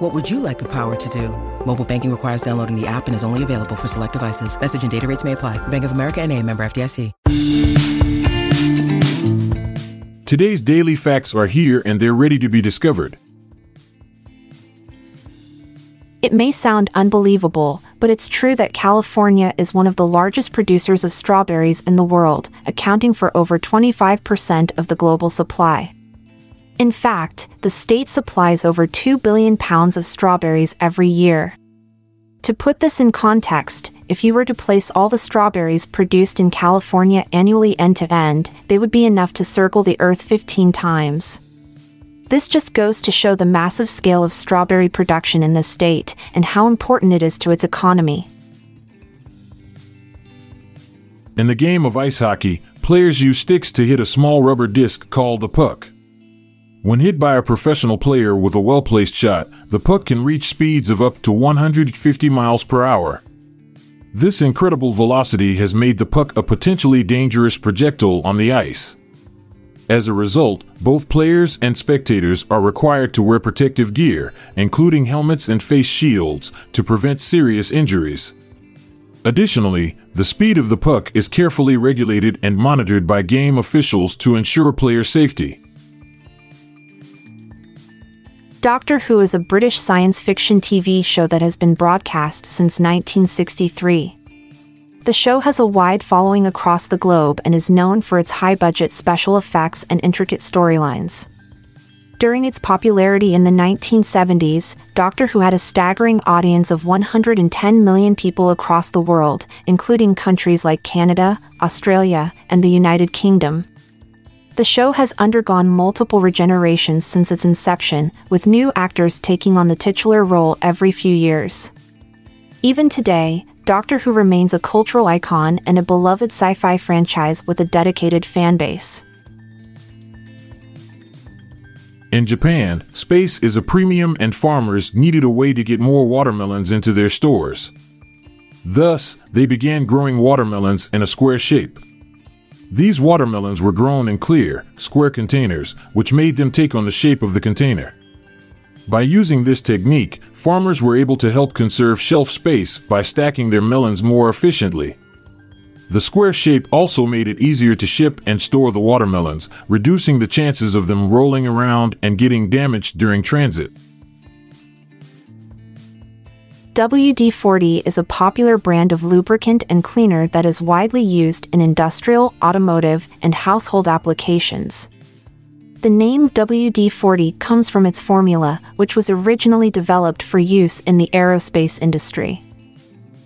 What would you like the power to do? Mobile banking requires downloading the app and is only available for select devices. Message and data rates may apply. Bank of America and a member FDIC. Today's daily facts are here and they're ready to be discovered. It may sound unbelievable, but it's true that California is one of the largest producers of strawberries in the world, accounting for over 25% of the global supply. In fact, the state supplies over 2 billion pounds of strawberries every year. To put this in context, if you were to place all the strawberries produced in California annually end to end, they would be enough to circle the Earth 15 times. This just goes to show the massive scale of strawberry production in this state and how important it is to its economy. In the game of ice hockey, players use sticks to hit a small rubber disc called the puck. When hit by a professional player with a well placed shot, the puck can reach speeds of up to 150 miles per hour. This incredible velocity has made the puck a potentially dangerous projectile on the ice. As a result, both players and spectators are required to wear protective gear, including helmets and face shields, to prevent serious injuries. Additionally, the speed of the puck is carefully regulated and monitored by game officials to ensure player safety. Doctor Who is a British science fiction TV show that has been broadcast since 1963. The show has a wide following across the globe and is known for its high budget special effects and intricate storylines. During its popularity in the 1970s, Doctor Who had a staggering audience of 110 million people across the world, including countries like Canada, Australia, and the United Kingdom. The show has undergone multiple regenerations since its inception, with new actors taking on the titular role every few years. Even today, Doctor Who remains a cultural icon and a beloved sci fi franchise with a dedicated fan base. In Japan, space is a premium and farmers needed a way to get more watermelons into their stores. Thus, they began growing watermelons in a square shape. These watermelons were grown in clear, square containers, which made them take on the shape of the container. By using this technique, farmers were able to help conserve shelf space by stacking their melons more efficiently. The square shape also made it easier to ship and store the watermelons, reducing the chances of them rolling around and getting damaged during transit. WD 40 is a popular brand of lubricant and cleaner that is widely used in industrial, automotive, and household applications. The name WD 40 comes from its formula, which was originally developed for use in the aerospace industry.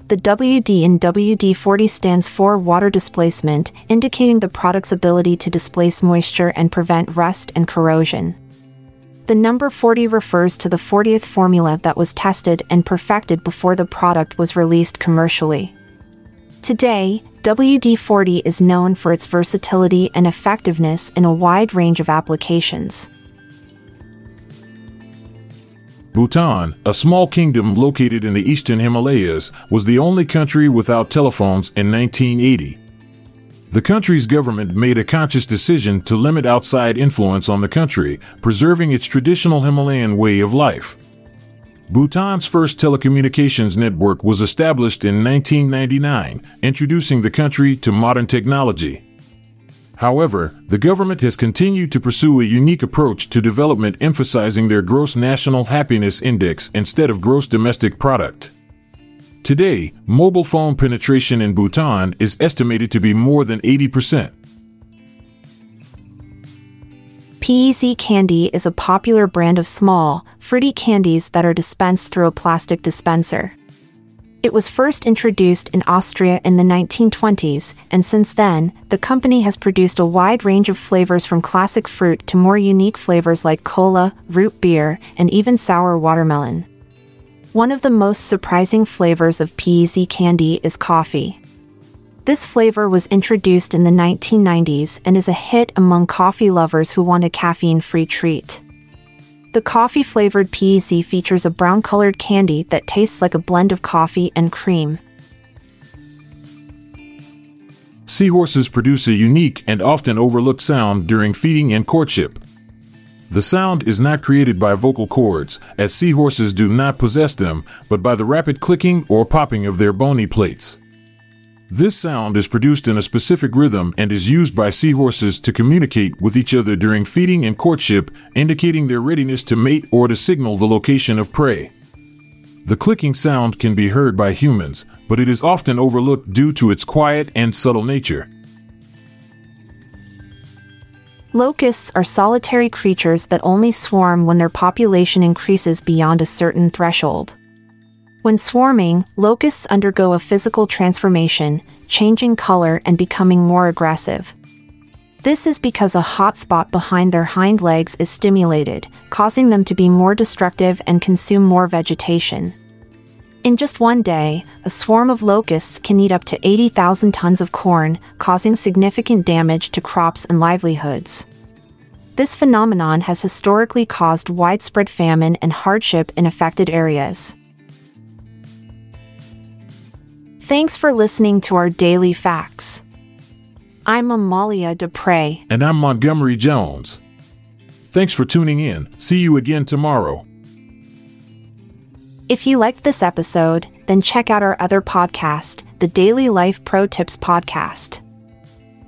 The WD in WD 40 stands for water displacement, indicating the product's ability to displace moisture and prevent rust and corrosion. The number 40 refers to the 40th formula that was tested and perfected before the product was released commercially. Today, WD 40 is known for its versatility and effectiveness in a wide range of applications. Bhutan, a small kingdom located in the eastern Himalayas, was the only country without telephones in 1980. The country's government made a conscious decision to limit outside influence on the country, preserving its traditional Himalayan way of life. Bhutan's first telecommunications network was established in 1999, introducing the country to modern technology. However, the government has continued to pursue a unique approach to development emphasizing their gross national happiness index instead of gross domestic product. Today, mobile phone penetration in Bhutan is estimated to be more than 80%. PEZ Candy is a popular brand of small, fruity candies that are dispensed through a plastic dispenser. It was first introduced in Austria in the 1920s, and since then, the company has produced a wide range of flavors from classic fruit to more unique flavors like cola, root beer, and even sour watermelon. One of the most surprising flavors of PEZ candy is coffee. This flavor was introduced in the 1990s and is a hit among coffee lovers who want a caffeine free treat. The coffee flavored PEZ features a brown colored candy that tastes like a blend of coffee and cream. Seahorses produce a unique and often overlooked sound during feeding and courtship. The sound is not created by vocal cords, as seahorses do not possess them, but by the rapid clicking or popping of their bony plates. This sound is produced in a specific rhythm and is used by seahorses to communicate with each other during feeding and courtship, indicating their readiness to mate or to signal the location of prey. The clicking sound can be heard by humans, but it is often overlooked due to its quiet and subtle nature. Locusts are solitary creatures that only swarm when their population increases beyond a certain threshold. When swarming, locusts undergo a physical transformation, changing color and becoming more aggressive. This is because a hot spot behind their hind legs is stimulated, causing them to be more destructive and consume more vegetation. In just one day, a swarm of locusts can eat up to 80,000 tons of corn, causing significant damage to crops and livelihoods. This phenomenon has historically caused widespread famine and hardship in affected areas. Thanks for listening to our daily facts. I'm Amalia Dupre. And I'm Montgomery Jones. Thanks for tuning in. See you again tomorrow. If you liked this episode, then check out our other podcast, the Daily Life Pro Tips Podcast.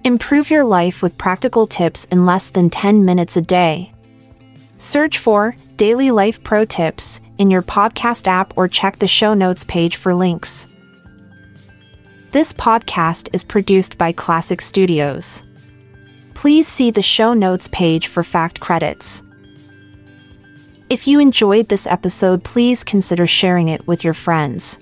Improve your life with practical tips in less than 10 minutes a day. Search for Daily Life Pro Tips in your podcast app or check the show notes page for links. This podcast is produced by Klassic Studios. Please see the show notes page for fact credits. If you enjoyed this episode, please consider sharing it with your friends.